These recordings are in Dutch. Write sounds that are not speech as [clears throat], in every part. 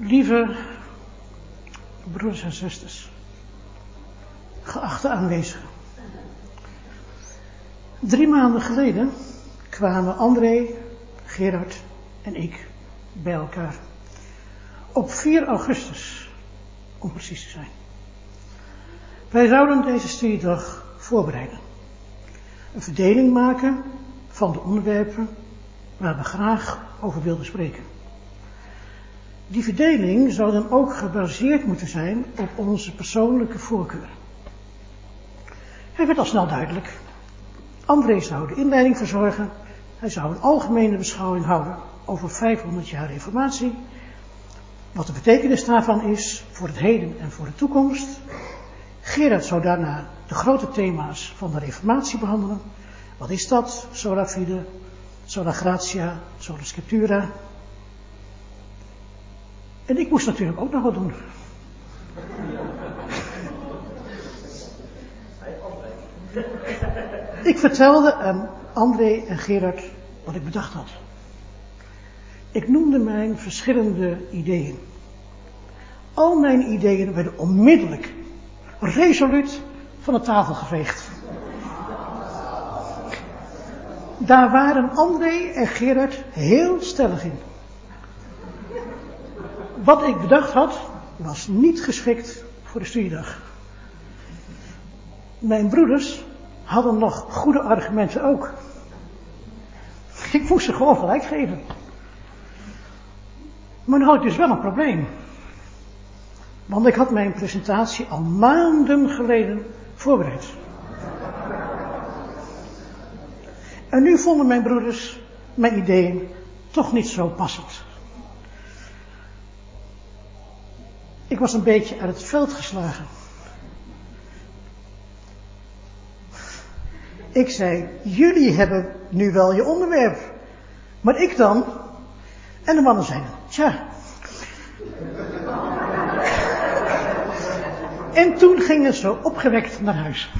Lieve broeders en zusters, geachte aanwezigen. Drie maanden geleden kwamen André, Gerard en ik bij elkaar. Op 4 augustus, om precies te zijn. Wij zouden deze studiedag voorbereiden. Een verdeling maken van de onderwerpen waar we graag over wilden spreken. Die verdeling zou dan ook gebaseerd moeten zijn op onze persoonlijke voorkeur. Het werd al snel duidelijk. André zou de inleiding verzorgen. Hij zou een algemene beschouwing houden over 500 jaar reformatie. Wat de betekenis daarvan is voor het heden en voor de toekomst. Gerard zou daarna de grote thema's van de reformatie behandelen. Wat is dat? Sola fide, sola gratia, sola scriptura. En ik moest natuurlijk ook nog wat doen. Ik vertelde aan André en Gerard wat ik bedacht had. Ik noemde mijn verschillende ideeën. Al mijn ideeën werden onmiddellijk, resoluut van de tafel geveegd. Daar waren André en Gerard heel stellig in. Wat ik bedacht had, was niet geschikt voor de studiedag. Mijn broeders hadden nog goede argumenten ook. Ik moest ze gewoon gelijk geven. Maar nu had ik dus wel een probleem. Want ik had mijn presentatie al maanden geleden voorbereid. En nu vonden mijn broeders mijn ideeën toch niet zo passend. Ik was een beetje uit het veld geslagen. Ik zei, jullie hebben nu wel je onderwerp, maar ik dan? En de mannen zeiden, tja. En toen gingen ze opgewekt naar huis.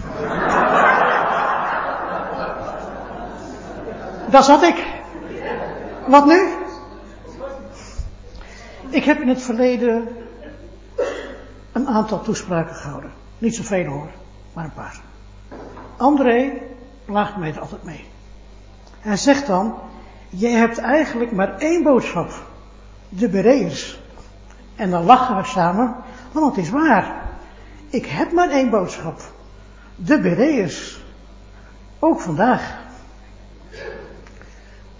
Daar zat ik. Wat nu? Ik heb in het verleden een aantal toespraken gehouden. Niet zoveel hoor, maar een paar. André plaagt mij er altijd mee. Hij zegt dan, jij hebt eigenlijk maar één boodschap. De Bereërs. En dan lachen we samen, want het is waar. Ik heb maar één boodschap. De Bereërs. Ook vandaag.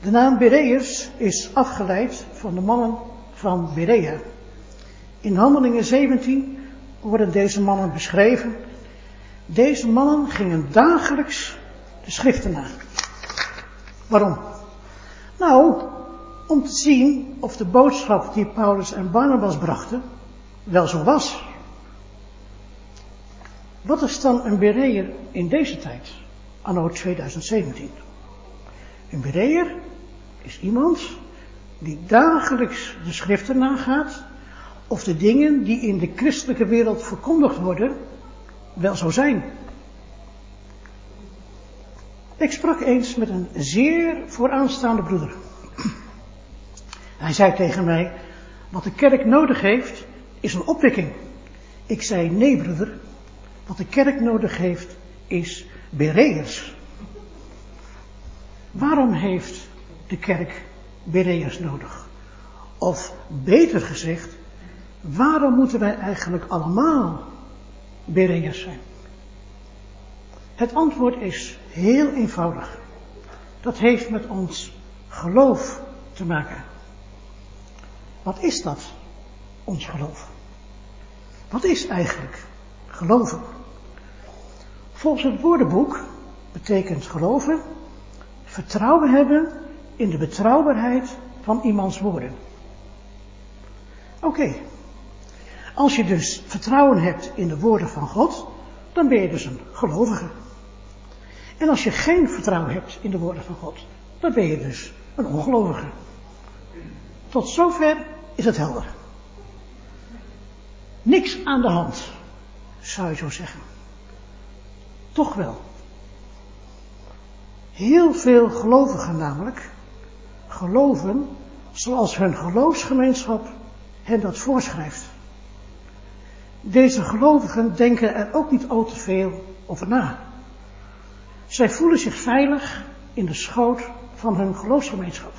De naam Bereërs is afgeleid van de mannen van Berea. In Handelingen 17 worden deze mannen beschreven. Deze mannen gingen dagelijks de schriften na. Waarom? Nou, om te zien of de boodschap die Paulus en Barnabas brachten wel zo was. Wat is dan een bereer in deze tijd, anno 2017? Een bereer is iemand die dagelijks de schriften nagaat of de dingen die in de christelijke wereld verkondigd worden wel zo zijn. Ik sprak eens met een zeer vooraanstaande broeder. Hij zei tegen mij, wat de kerk nodig heeft, is een opwekking. Ik zei, nee broeder, wat de kerk nodig heeft, is bereers. Waarom heeft de kerk bereers nodig? Of beter gezegd, waarom moeten wij eigenlijk allemaal bereers zijn? Het antwoord is heel eenvoudig. Dat heeft met ons geloof te maken. Wat is dat, ons geloof? Wat is eigenlijk geloven? Volgens het woordenboek betekent geloven vertrouwen hebben in de betrouwbaarheid van iemands woorden. Oké, als je dus vertrouwen hebt in de woorden van God, dan ben je dus een gelovige. En als je geen vertrouwen hebt in de woorden van God, dan ben je dus een ongelovige. Tot zover is het helder. Niks aan de hand, zou je zo zeggen. Toch wel. Heel veel gelovigen namelijk geloven zoals hun geloofsgemeenschap hen dat voorschrijft. Deze gelovigen denken er ook niet al te veel over na. Zij voelen zich veilig in de schoot van hun geloofsgemeenschap.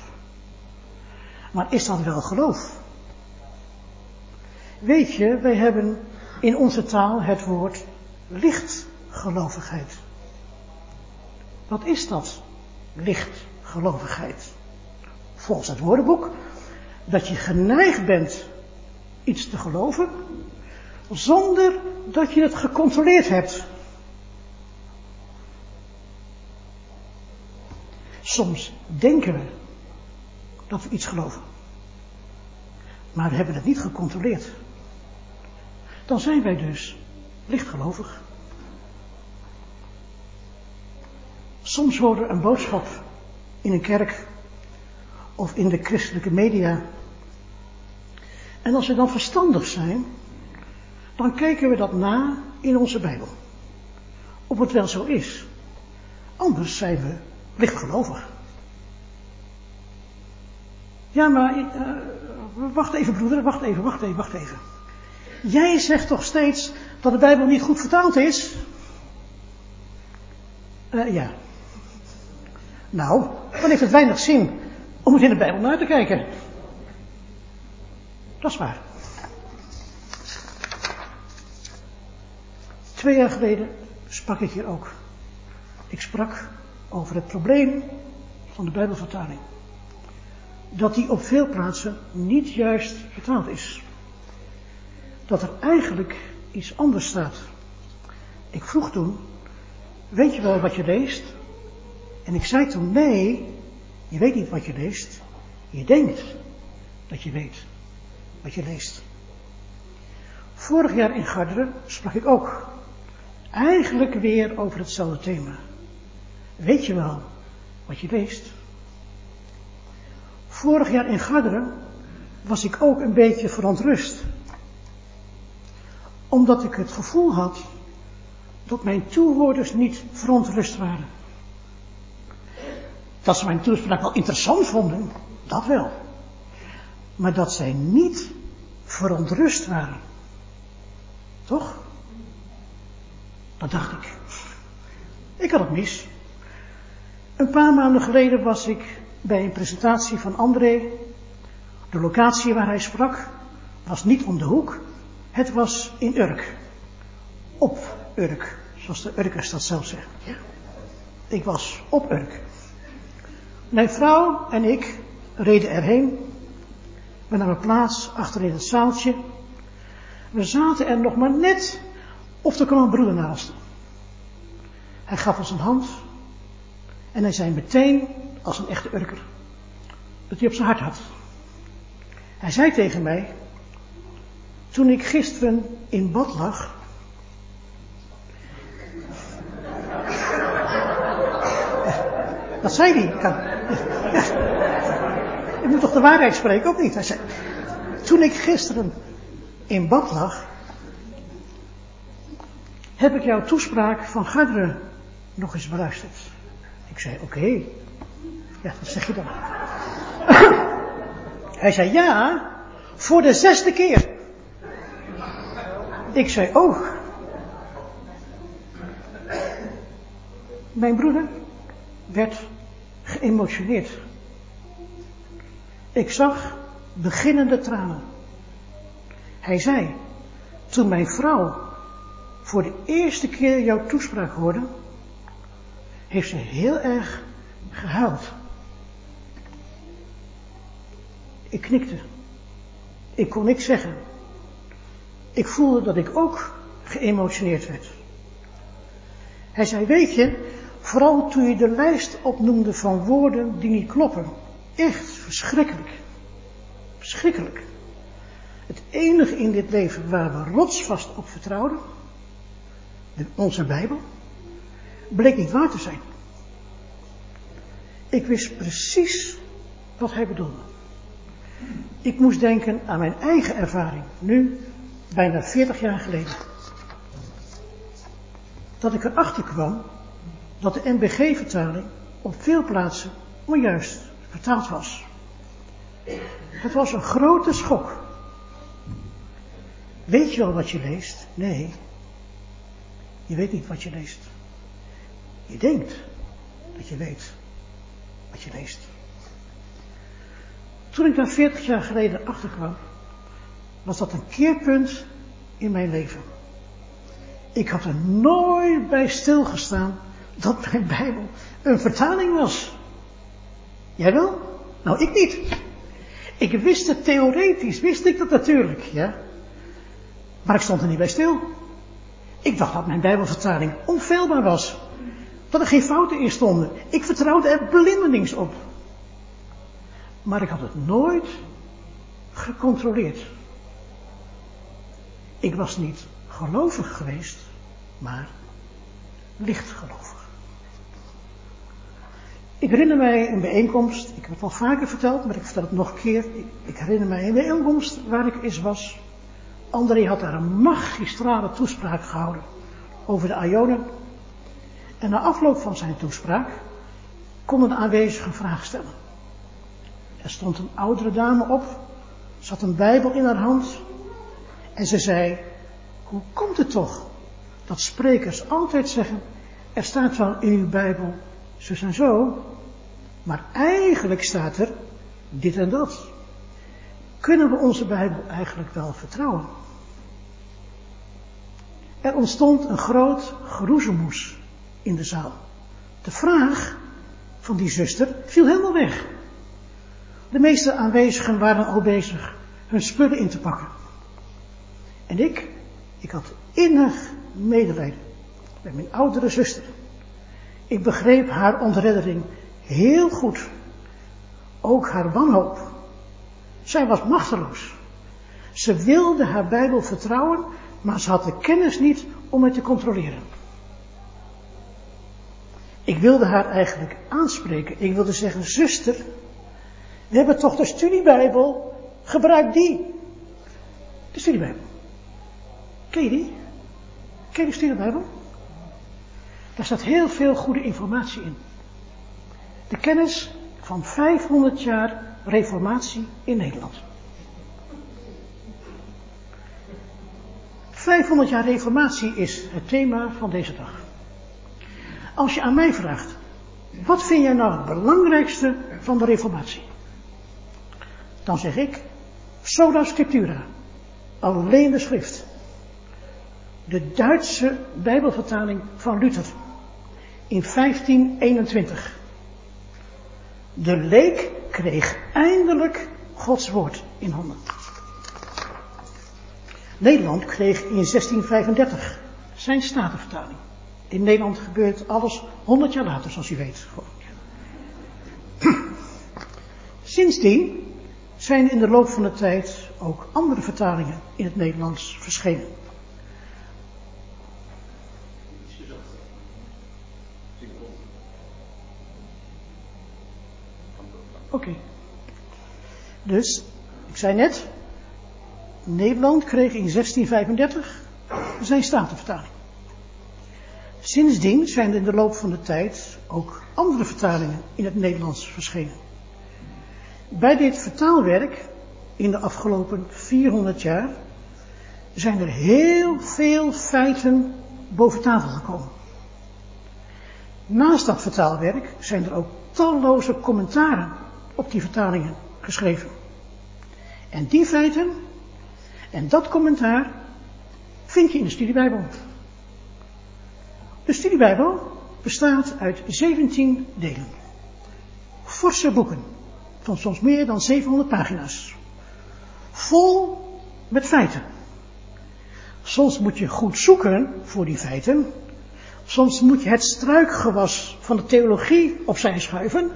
Maar is dat wel geloof? Weet je, wij hebben in onze taal het woord lichtgelovigheid. Wat is dat, lichtgelovigheid? Volgens het woordenboek dat je geneigd bent iets te geloven, zonder dat je het gecontroleerd hebt. Soms denken we dat we iets geloven, maar we hebben het niet gecontroleerd. Dan zijn wij dus lichtgelovig. Soms horen een boodschap in een kerk of in de christelijke media. En als we dan verstandig zijn, dan kijken we dat na in onze Bijbel. Of het wel zo is. Anders zijn we lichtgelovig. Ja, maar uh, wacht even broeder, wacht even, wacht even, wacht even. Jij zegt toch steeds dat de Bijbel niet goed vertaald is? Uh, ja. Nou, dan heeft het weinig zin om het in de Bijbel naar te kijken. Dat is waar. Twee jaar geleden sprak ik hier ook. Ik sprak over het probleem van de Bijbelvertaling. Dat die op veel plaatsen niet juist vertaald is. Dat er eigenlijk iets anders staat. Ik vroeg toen, weet je wel wat je leest? En ik zei toen, nee, je weet niet wat je leest. Je denkt dat je weet wat je leest. Vorig jaar in Garderen sprak ik ook eigenlijk weer over hetzelfde thema. Weet je wel wat je leest? Vorig jaar in Garderen was ik ook een beetje verontrust. Omdat ik het gevoel had dat mijn toehoorders niet verontrust waren. Dat ze mijn toespraak wel interessant vonden, dat wel. Maar dat zij niet verontrust waren. Toch? Dat dacht ik. Ik had het mis. Een paar maanden geleden was ik bij een presentatie van André. De locatie waar hij sprak was niet om de hoek. Het was in Urk. Op Urk, zoals de Urkers dat zelf zeggen. Ik was op Urk. Mijn vrouw en ik reden erheen. We namen plaats achter in het zaaltje. We zaten er nog maar net of er kwam een broeder naast. Hij gaf ons een hand. En hij zei meteen, als een echte urker, dat hij op zijn hart had. Hij zei tegen mij, toen ik gisteren in bad lag, [laughs] Dat zei hij. [laughs] Ik moet toch de waarheid spreken, of niet? Hij zei, toen ik gisteren in bad lag, heb ik jouw toespraak van Garderen nog eens beluisterd. Ik zei, oké. Ja, wat zeg je dan? [coughs] Hij zei, ja, voor de zesde keer. Ik zei, oh. Mijn broeder werd geëmotioneerd. Ik zag beginnende tranen. Hij zei, toen mijn vrouw voor de eerste keer jouw toespraak hoorde, heeft ze heel erg gehuild. Ik knikte. Ik kon niks zeggen. Ik voelde dat ik ook geëmotioneerd werd. Hij zei, weet je, Vooral toen je de lijst opnoemde van woorden die niet kloppen. Echt verschrikkelijk. Verschrikkelijk. Het enige in dit leven waar we rotsvast op vertrouwden, onze Bijbel, bleek niet waar te zijn. Ik wist precies wat hij bedoelde. Ik moest denken aan mijn eigen ervaring, nu bijna 40 jaar geleden. Dat ik erachter kwam dat de NBG-vertaling op veel plaatsen onjuist vertaald was. Het was een grote schok Weet je wel wat je leest? Nee. Je weet niet wat je leest. Je denkt dat je weet wat je leest. Toen ik daar 40 jaar geleden achterkwam, was dat een keerpunt in mijn leven. Ik had er nooit bij stilgestaan dat mijn Bijbel een vertaling was. Jij wel? Nou, ik niet. Ik wist het theoretisch, wist ik dat natuurlijk, ja. Maar ik stond er niet bij stil. Ik dacht dat mijn Bijbelvertaling onfeilbaar was. Dat er geen fouten in stonden. Ik vertrouwde er blindelings op. Maar ik had het nooit gecontroleerd. Ik was niet gelovig geweest, maar lichtgelovig. Ik herinner mij een bijeenkomst, ik heb het al vaker verteld, maar ik vertel het nog een keer. Ik, herinner mij een bijeenkomst waar ik eens was. André had daar een magistrale toespraak gehouden over de Ionen. En na afloop van zijn toespraak konden de aanwezigen een vraag stellen. Er stond een oudere dame op, zat een Bijbel in haar hand en ze zei, hoe komt het toch dat sprekers altijd zeggen, er staat wel in uw Bijbel zo en zo, maar eigenlijk staat er dit en dat. Kunnen we onze Bijbel eigenlijk wel vertrouwen? Er ontstond een groot geroezemoes in de zaal. De vraag van die zuster viel helemaal weg. De meeste aanwezigen waren al bezig hun spullen in te pakken. En ik, ik had innig medelijden met mijn oudere zuster. Ik begreep haar ontreddering heel goed. Ook haar wanhoop. Zij was machteloos. Ze wilde haar Bijbel vertrouwen, maar ze had de kennis niet om het te controleren. Ik wilde haar eigenlijk aanspreken. Ik wilde zeggen, zuster, we hebben toch de studiebijbel, gebruik die. De studiebijbel. Ken je die? Ken je de studiebijbel? Daar staat heel veel goede informatie in. De kennis van 500 jaar reformatie in Nederland. 500 jaar reformatie is het thema van deze dag. Als je aan mij vraagt, wat vind jij nou het belangrijkste van de reformatie? Dan zeg ik, sola scriptura, alleen de schrift. De Duitse Bijbelvertaling van Luther in 1521. De leek kreeg eindelijk Gods woord in handen. Nederland kreeg in 1635 zijn statenvertaling. In Nederland gebeurt alles 100 jaar later, zoals u weet. Sindsdien zijn in de loop van de tijd ook andere vertalingen in het Nederlands verschenen. Oké. Dus, ik zei net, Nederland kreeg in 1635 zijn statenvertaling. Sindsdien zijn er in de loop van de tijd ook andere vertalingen in het Nederlands verschenen. Bij dit vertaalwerk in de afgelopen 400 jaar zijn er heel veel feiten boven tafel gekomen. Naast dat vertaalwerk zijn er ook talloze commentaren op die vertalingen geschreven. En die feiten en dat commentaar vind je in de studiebijbel. De studiebijbel bestaat uit 17 delen. Forse boeken van soms meer dan 700 pagina's. Vol met feiten. Soms moet je goed zoeken voor die feiten. Soms moet je het struikgewas van de theologie opzij schuiven.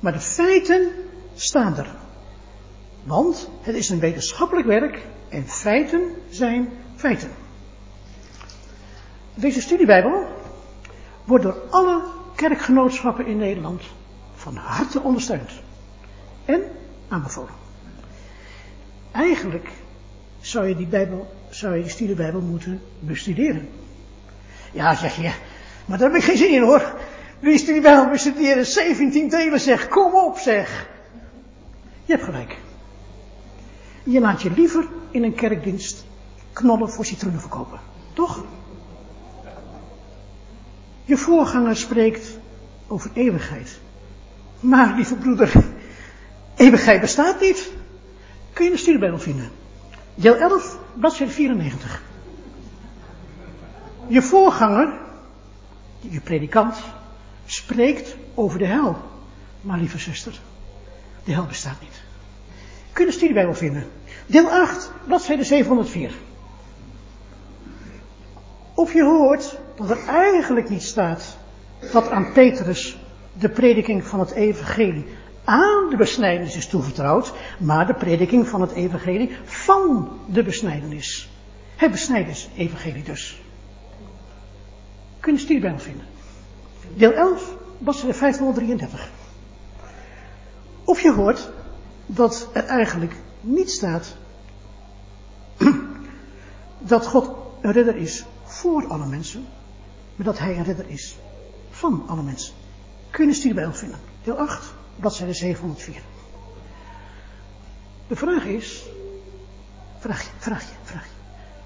Maar de feiten staan er. Want het is een wetenschappelijk werk en feiten zijn feiten. Deze studiebijbel wordt door alle kerkgenootschappen in Nederland van harte ondersteund en aanbevolen. Eigenlijk zou je die, Bijbel, zou je die studiebijbel moeten bestuderen. Ja, zeg je, maar daar heb ik geen zin in hoor. Wie studiebijbel bestuderen? 17 delen zeg, kom op zeg. Je hebt gelijk. Je laat je liever in een kerkdienst knollen voor citroenen verkopen. Toch? Je voorganger spreekt over eeuwigheid. Maar, lieve broeder, eeuwigheid bestaat niet. Kun je een studiebijbel vinden. Deel 11, bladzijde 94. Je voorganger, je predikant, spreekt over de hel. Maar lieve zuster, de hel bestaat niet. Kun je een studiebijbel vinden. Deel 8, bladzijde 704. Of je hoort dat er eigenlijk niet staat dat aan Petrus de prediking van het evangelie aan de besnijdenis is toevertrouwd, maar de prediking van het evangelie van de besnijdenis. Het besnijdenis-evangelie dus. Kun je een studiebijbel vinden. Deel 11, bladzijde 533. Of je hoort dat er eigenlijk niet staat [clears throat] dat God een redder is voor alle mensen, maar dat hij een redder is van alle mensen. Kun je een studiebijbel vinden. Deel 8, bladzijde 704. De vraag is, vraag je, vraag je, vraag je.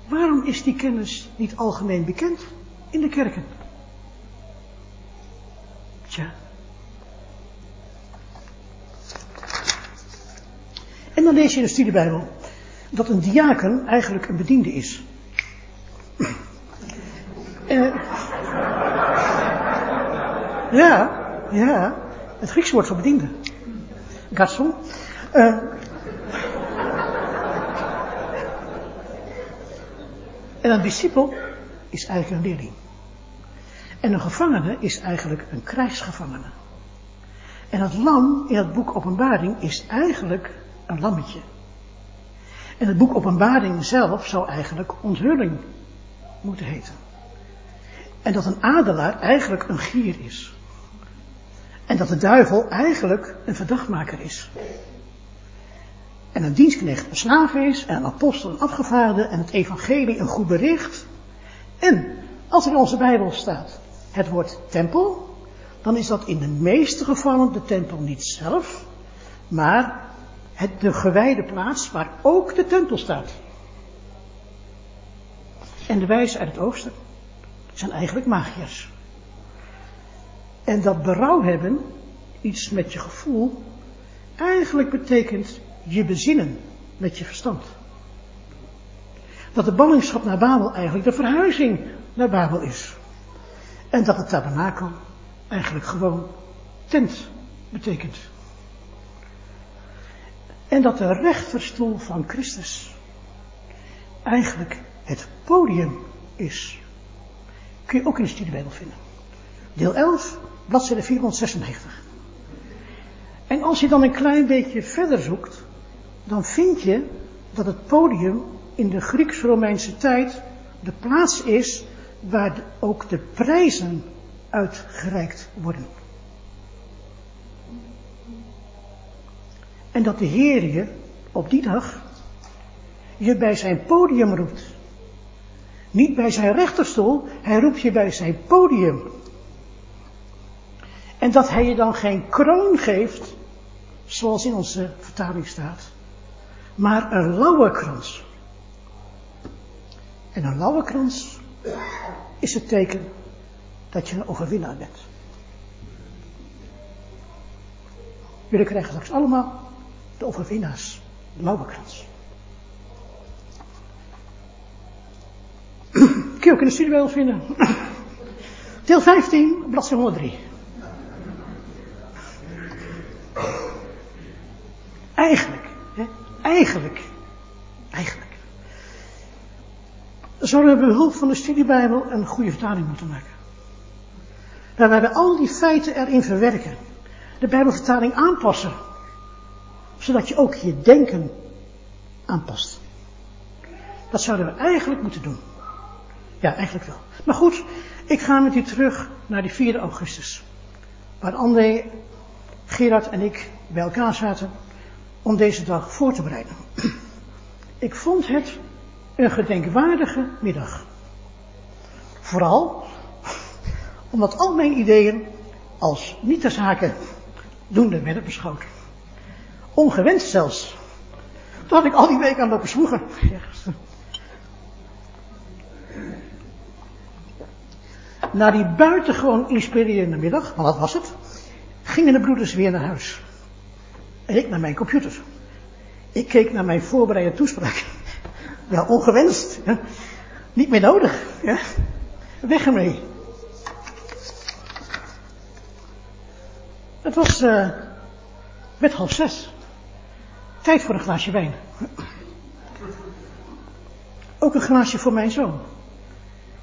Waarom is die kennis niet algemeen bekend in de kerken? Tja. En dan lees je in de studiebijbel dat een diaken eigenlijk een bediende is. Uh, ja, ja, het Grieks woord voor bediende. Garçon. Uh, en een discipel is eigenlijk een leerling. En een gevangene is eigenlijk een krijgsgevangene. En het lam in het boek Openbaring is eigenlijk een lammetje. En het boek Openbaring zelf zou eigenlijk onthulling moeten heten. En dat een adelaar eigenlijk een gier is. En dat de duivel eigenlijk een verdachtmaker is. En een dienstknecht een slaaf is, en een apostel een afgevaarde, en het evangelie een goed bericht. En als er in onze Bijbel staat het woord tempel, dan is dat in de meeste gevallen de tempel niet zelf, maar het, de gewijde plaats waar ook de tempel staat. En de wijzen uit het oosten zijn eigenlijk magiërs. En dat berouw hebben, iets met je gevoel, eigenlijk betekent je bezinnen met je verstand. Dat de ballingschap naar Babel eigenlijk de verhuizing naar Babel is. En dat het tabernakel eigenlijk gewoon tent betekent. En dat de rechterstoel van Christus eigenlijk het podium is. Kun je ook in de studiebijbel vinden. Deel 11, bladzijde 496. En als je dan een klein beetje verder zoekt, dan vind je dat het podium in de Grieks-Romeinse tijd de plaats is waar ook de prijzen uitgereikt worden. En dat de Heer je op die dag je bij zijn podium roept. Niet bij zijn rechterstoel, hij roept je bij zijn podium. En dat hij je dan geen kroon geeft, zoals in onze vertaling staat, maar een lauwe krans. En een lauwe krans is het teken dat je een overwinnaar bent. Jullie krijgen straks allemaal de overwinnaars, krans. [clears throat] Kun je ook in de studie wel vinden. [clears throat] Deel 15, bladzijde 103. Eigenlijk, hè, eigenlijk, eigenlijk. Zouden we behulp van de studiebijbel een goede vertaling moeten maken. Waarbij we al die feiten erin verwerken. De bijbelvertaling aanpassen. Zodat je ook je denken aanpast. Dat zouden we eigenlijk moeten doen. Ja, eigenlijk wel. Maar goed, ik ga met u terug naar die 4 augustus. Waar André, Gerard en ik bij elkaar zaten om deze dag voor te bereiden. Ik vond het een gedenkwaardige middag. Vooral omdat al mijn ideeën als niet ter zake doende werden beschoten. Ongewenst zelfs. Toen had ik al die week aan lopen zwoegen. Na die buitengewoon inspirerende middag, want dat was het, gingen de broeders weer naar huis. En ik naar mijn computer. Ik keek naar mijn voorbereide toespraak. Wel ongewenst. Hè? Niet meer nodig. Ja? Weg ermee. Het was uh, met half zes. Tijd voor een glaasje wijn. Ook een glaasje voor mijn zoon,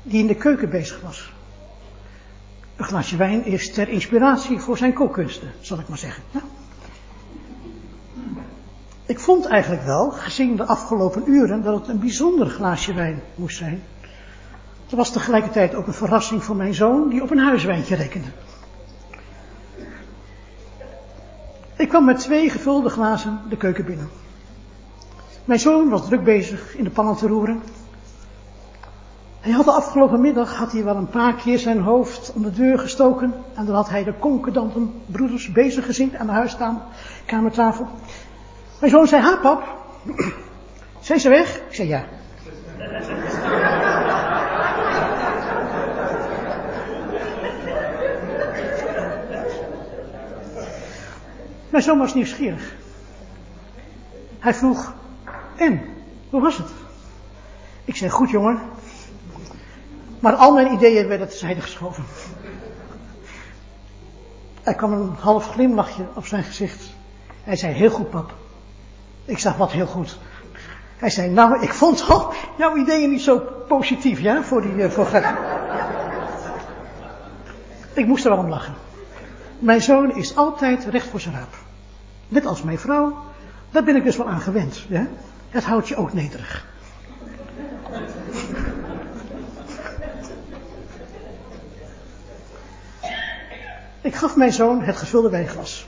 die in de keuken bezig was. Een glaasje wijn is ter inspiratie voor zijn kookkunsten, zal ik maar zeggen. Ik vond eigenlijk wel, gezien de afgelopen uren, dat het een bijzonder glaasje wijn moest zijn. Het was tegelijkertijd ook een verrassing voor mijn zoon, die op een huiswijntje rekende. Ik kwam met twee gevulde glazen de keuken binnen. Mijn zoon was druk bezig in de pannen te roeren. Hij had de afgelopen middag had hij wel een paar keer zijn hoofd om de deur gestoken. En dan had hij de concordanten broeders bezig gezien aan de huiskamertafel. Mijn zoon zei, ha pap, [clears throat] zijn ze weg? Ik zei ja. Mijn zoon was nieuwsgierig. Hij vroeg, en, hoe was het? Ik zei, goed jongen. Maar al mijn ideeën werden terzijde geschoven. Er kwam een half glimlachje op zijn gezicht. Hij zei, heel goed pap. Ik zeg, wat heel goed. Hij zei, nou, ik vond al jouw ideeën niet zo positief, ja, voor die, uh, voor Ik moest er wel om lachen. Mijn zoon is altijd recht voor zijn raap. Net als mijn vrouw, daar ben ik dus wel aan gewend. Ja? Het houdt je ook nederig. Ik gaf mijn zoon het gevulde wijnglas.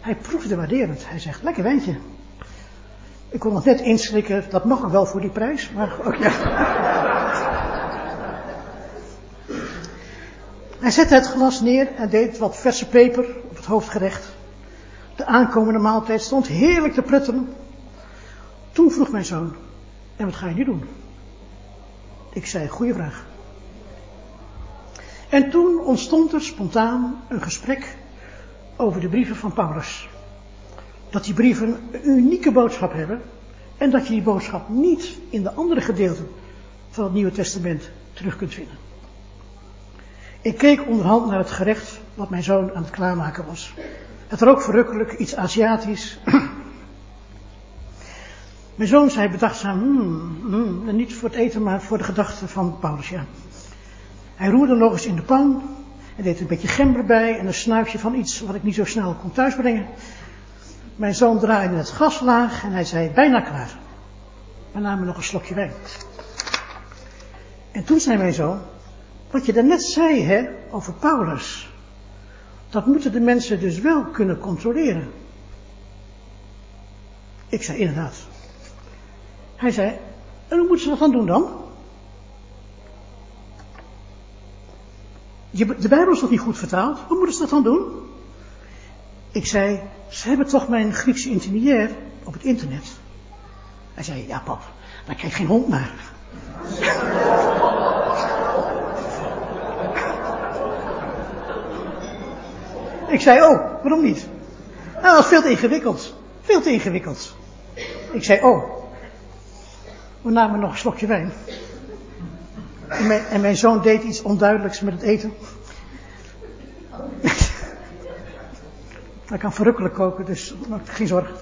Hij proefde waarderend. Hij zegt, lekker wijntje. Ik kon nog net inslikken, dat mag ook wel voor die prijs, maar ook ja. Hij zette het glas neer en deed wat verse peper op het hoofdgerecht. De aankomende maaltijd stond heerlijk te pruttelen. Toen vroeg mijn zoon, en wat ga je nu doen? Ik zei, goede vraag. En toen ontstond er spontaan een gesprek over de brieven van Paulus. Dat die brieven een unieke boodschap hebben en dat je die boodschap niet in de andere gedeelten van het Nieuwe Testament terug kunt vinden. Ik keek onderhand naar het gerecht wat mijn zoon aan het klaarmaken was. Het rook verrukkelijk, iets Aziatisch. [clears throat] Mijn zoon zei bedachtzaam, mm, mm, niet voor het eten, maar voor de gedachten van Paulus, ja. Hij roerde nog eens in de pan en deed een beetje gember bij en een snuifje van iets wat ik niet zo snel kon thuisbrengen. Mijn zoon draaide het gas laag en hij zei, bijna klaar. We namen nog een slokje wijn. En toen zei mijn zoon, wat je daarnet zei, hè, over Paulus. Dat moeten de mensen dus wel kunnen controleren. Ik zei inderdaad. Hij zei, en hoe moeten ze dat dan doen dan? De Bijbel is nog niet goed vertaald. Hoe moeten ze dat dan doen? Ik zei, ze hebben toch mijn Griekse internier op het internet. Hij zei, ja pap, daar kijkt geen hond naar. Ik zei, oh, waarom niet? Nou, dat was veel te ingewikkeld. Veel te ingewikkeld. Ik zei, oh. We namen nog een slokje wijn. En mijn, zoon deed iets onduidelijks met het eten. [laughs] Hij kan verrukkelijk koken, dus geen zorgen.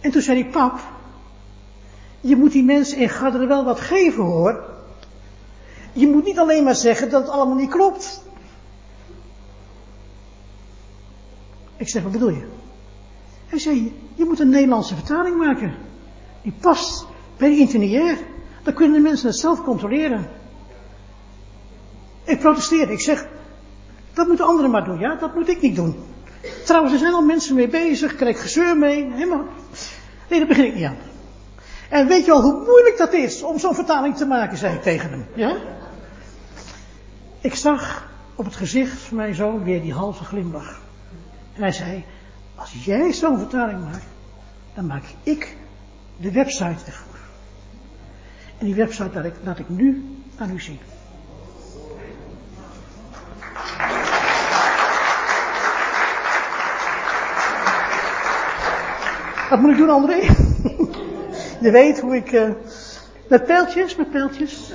En toen zei hij, pap, je moet die mensen in Garderen wel wat geven hoor. Je moet niet alleen maar zeggen dat het allemaal niet klopt. Ik zeg, wat bedoel je? Hij zei, je moet een Nederlandse vertaling maken. Die past bij de internier. Dan kunnen de mensen het zelf controleren. Ik protesteer. Ik zeg, dat moeten anderen maar doen, ja? Dat moet ik niet doen. Trouwens, er zijn al mensen mee bezig, krijg gezeur mee. Helemaal. Nee, daar begin ik niet aan. En weet je al hoe moeilijk dat is om zo'n vertaling te maken, zei ik tegen hem. Ja? Ik zag op het gezicht van mijn zoon weer die halve glimlach. En hij zei, als jij zo'n vertaling maakt, dan maak ik de website ervoor. En die website laat ik, ik nu aan u zien. Wat moet ik doen, André? [laughs] Je weet hoe ik. Uh, met pijltjes, met pijltjes.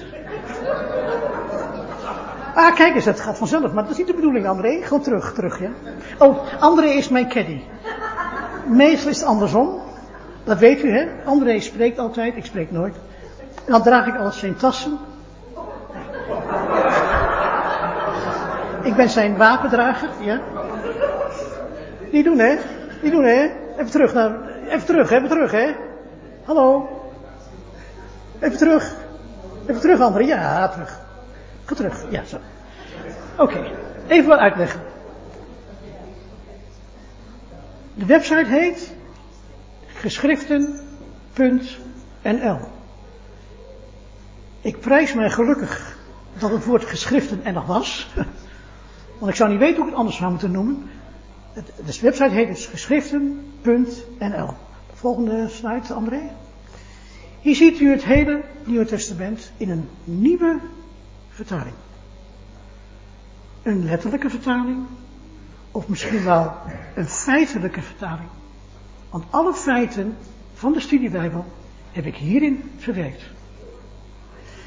Ah, kijk eens, het gaat vanzelf. Maar dat is niet de bedoeling, André. Gewoon terug, terug, ja. Oh, André is mijn caddy. Meestal is het andersom. Dat weet u, hè? André spreekt altijd, ik spreek nooit. En dan draag ik alles zijn tassen. Ik ben zijn wapendrager, ja. Niet doen, hè? Niet doen, hè? Even terug naar. Even terug, even terug, hè? Hallo? Even terug. Even terug, André. Ja, terug. Ga terug. Ja, zo. Oké. Even wat uitleggen. De website heet geschriften.nl. Ik prijs mij gelukkig dat het woord geschriften er nog was. [laughs] Want ik zou niet weten hoe ik het anders zou moeten noemen. De website heet dus geschriften.nl. Volgende slide, André. Hier ziet u het hele Nieuwe Testament in een nieuwe vertaling. Een letterlijke vertaling, of misschien wel een feitelijke vertaling. Want alle feiten van de studiebijbel heb ik hierin verwerkt.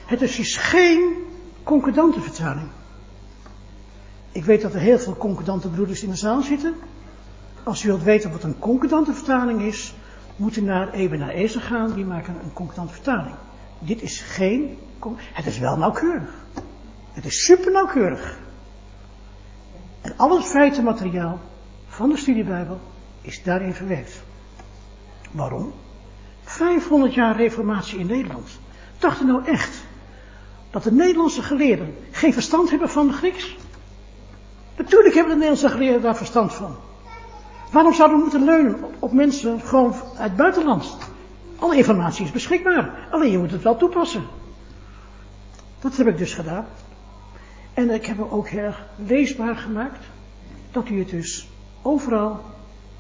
Het is dus geen concordante vertaling. Ik weet dat er heel veel concordante broeders in de zaal zitten. Als u wilt weten wat een concordante vertaling is, moet u naar Ebenezer Ezer gaan, die maken een concordante vertaling. Dit is geen, het is wel nauwkeurig. Het is super nauwkeurig. En al het feitenmateriaal van de studiebijbel is daarin verwerkt. Waarom? 500 jaar reformatie in Nederland. Dachten nou echt dat de Nederlandse geleerden geen verstand hebben van de Grieks? Natuurlijk hebben de Nederlandse geleerden daar verstand van. Waarom zouden we moeten leunen op, op mensen gewoon uit het buitenland? Alle informatie is beschikbaar, alleen je moet het wel toepassen. Dat heb ik dus gedaan. En ik heb hem ook heel erg leesbaar gemaakt, dat u het dus overal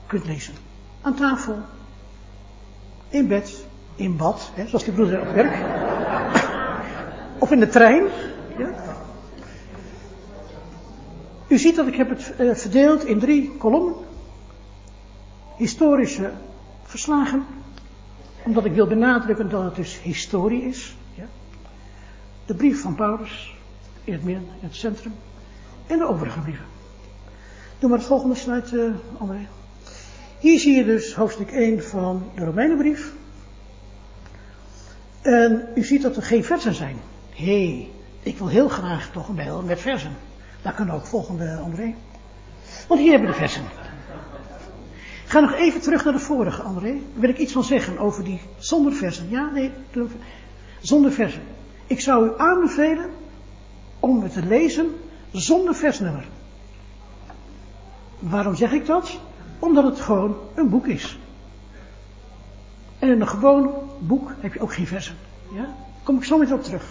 kunt lezen. Aan tafel, in bed, in bad, hè, zoals die broeder op werk. of in de trein. Ja. U ziet dat ik heb het uh, verdeeld in drie kolommen. Historische verslagen, omdat ik wil benadrukken dat het dus historie is. De brief van Paulus, in het midden, in het centrum. En de overige brieven. Doe maar het volgende slide, uh, André. Hier zie je dus hoofdstuk 1 van de Romeinenbrief. En u ziet dat er geen versen zijn. Hé, hey, ik wil heel graag toch een bijbel met versen. Dat kan ook, volgende André. Want hier hebben we de versen. Ga nog even terug naar de vorige, André. Wil ik iets van zeggen over die zonder versen. Ja, nee, zonder versen. Ik zou u aanbevelen om het te lezen zonder versnummer. Waarom zeg ik dat? Omdat het gewoon een boek is. En in een gewoon boek heb je ook geen versen. Ja? Kom ik zo meteen op terug.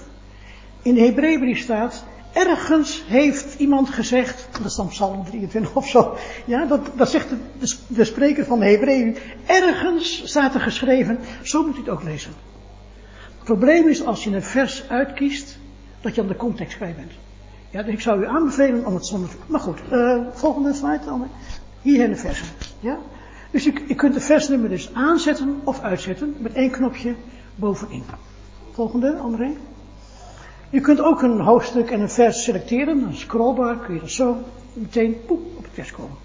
In de Hebreeënbrief staat, ergens heeft iemand gezegd, dat is dan Psalm 23 of zo, ja, dat, dat zegt de, de, spreker van de Hebreeën, ergens staat er geschreven, zo moet u het ook lezen. Het probleem is als je een vers uitkiest, dat je aan de context kwijt bent. Ja, dus ik zou u aanbevelen om het zonder, maar goed, uh, volgende slide dan. Hier zijn de versen. Ja? Dus je, kunt de versnummer dus aanzetten of uitzetten met één knopje bovenin. Volgende, André. Je kunt ook een hoofdstuk en een vers selecteren. Een scrollbar kun je er zo meteen poep, op het vers komen.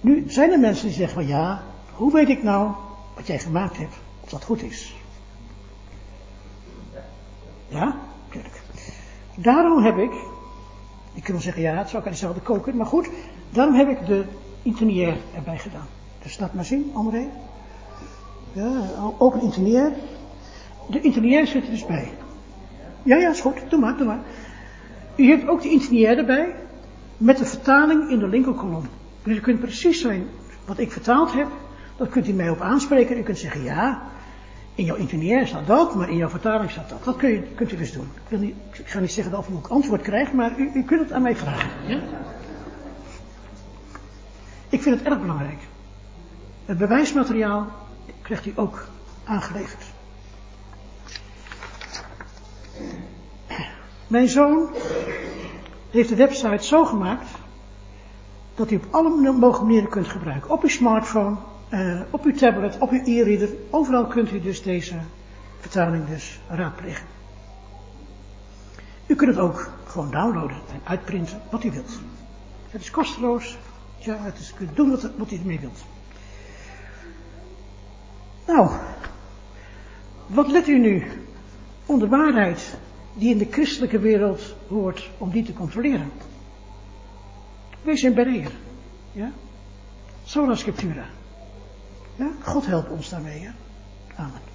Nu zijn er mensen die zeggen van ja, hoe weet ik nou wat jij gemaakt hebt, of dat goed is? Ja, natuurlijk. Daarom heb ik je kunt wel zeggen, ja, het zou ik aan dezelfde koken. Maar goed, daarom heb ik de internier erbij gedaan. Dus laat maar zien, André. Ja, open internier. De internier zit er dus bij. Ja, ja, is goed. Doe maar, doe maar. U hebt ook de internier erbij. Met de vertaling in de linkerkolom. Dus u kunt precies zijn wat ik vertaald heb. Dat kunt u mij op aanspreken. U kunt zeggen, ja, in jouw internier staat dat, maar in jouw vertaling staat dat. Dat kun je, kunt u dus doen. Ik, wil niet, ik ga niet zeggen dat ook antwoord krijgt, maar u, u kunt het aan mij vragen. Ja? Ik vind het erg belangrijk. Het bewijsmateriaal krijgt u ook aangeleverd. Mijn zoon heeft de website zo gemaakt dat u op alle mogelijke manieren kunt gebruiken. Op uw smartphone, uh, op uw tablet, op uw e-reader. Overal kunt u dus deze vertaling dus raadplegen. U kunt het ook gewoon downloaden en uitprinten wat u wilt. Het is kosteloos. Ja, het is, u kunt doen wat, wat u ermee wilt. Nou, wat let u nu om de waarheid die in de christelijke wereld hoort, om die te controleren? Wees in bereer. Ja? Sola scriptura. Ja? God helpt ons daarmee. Ja? Amen.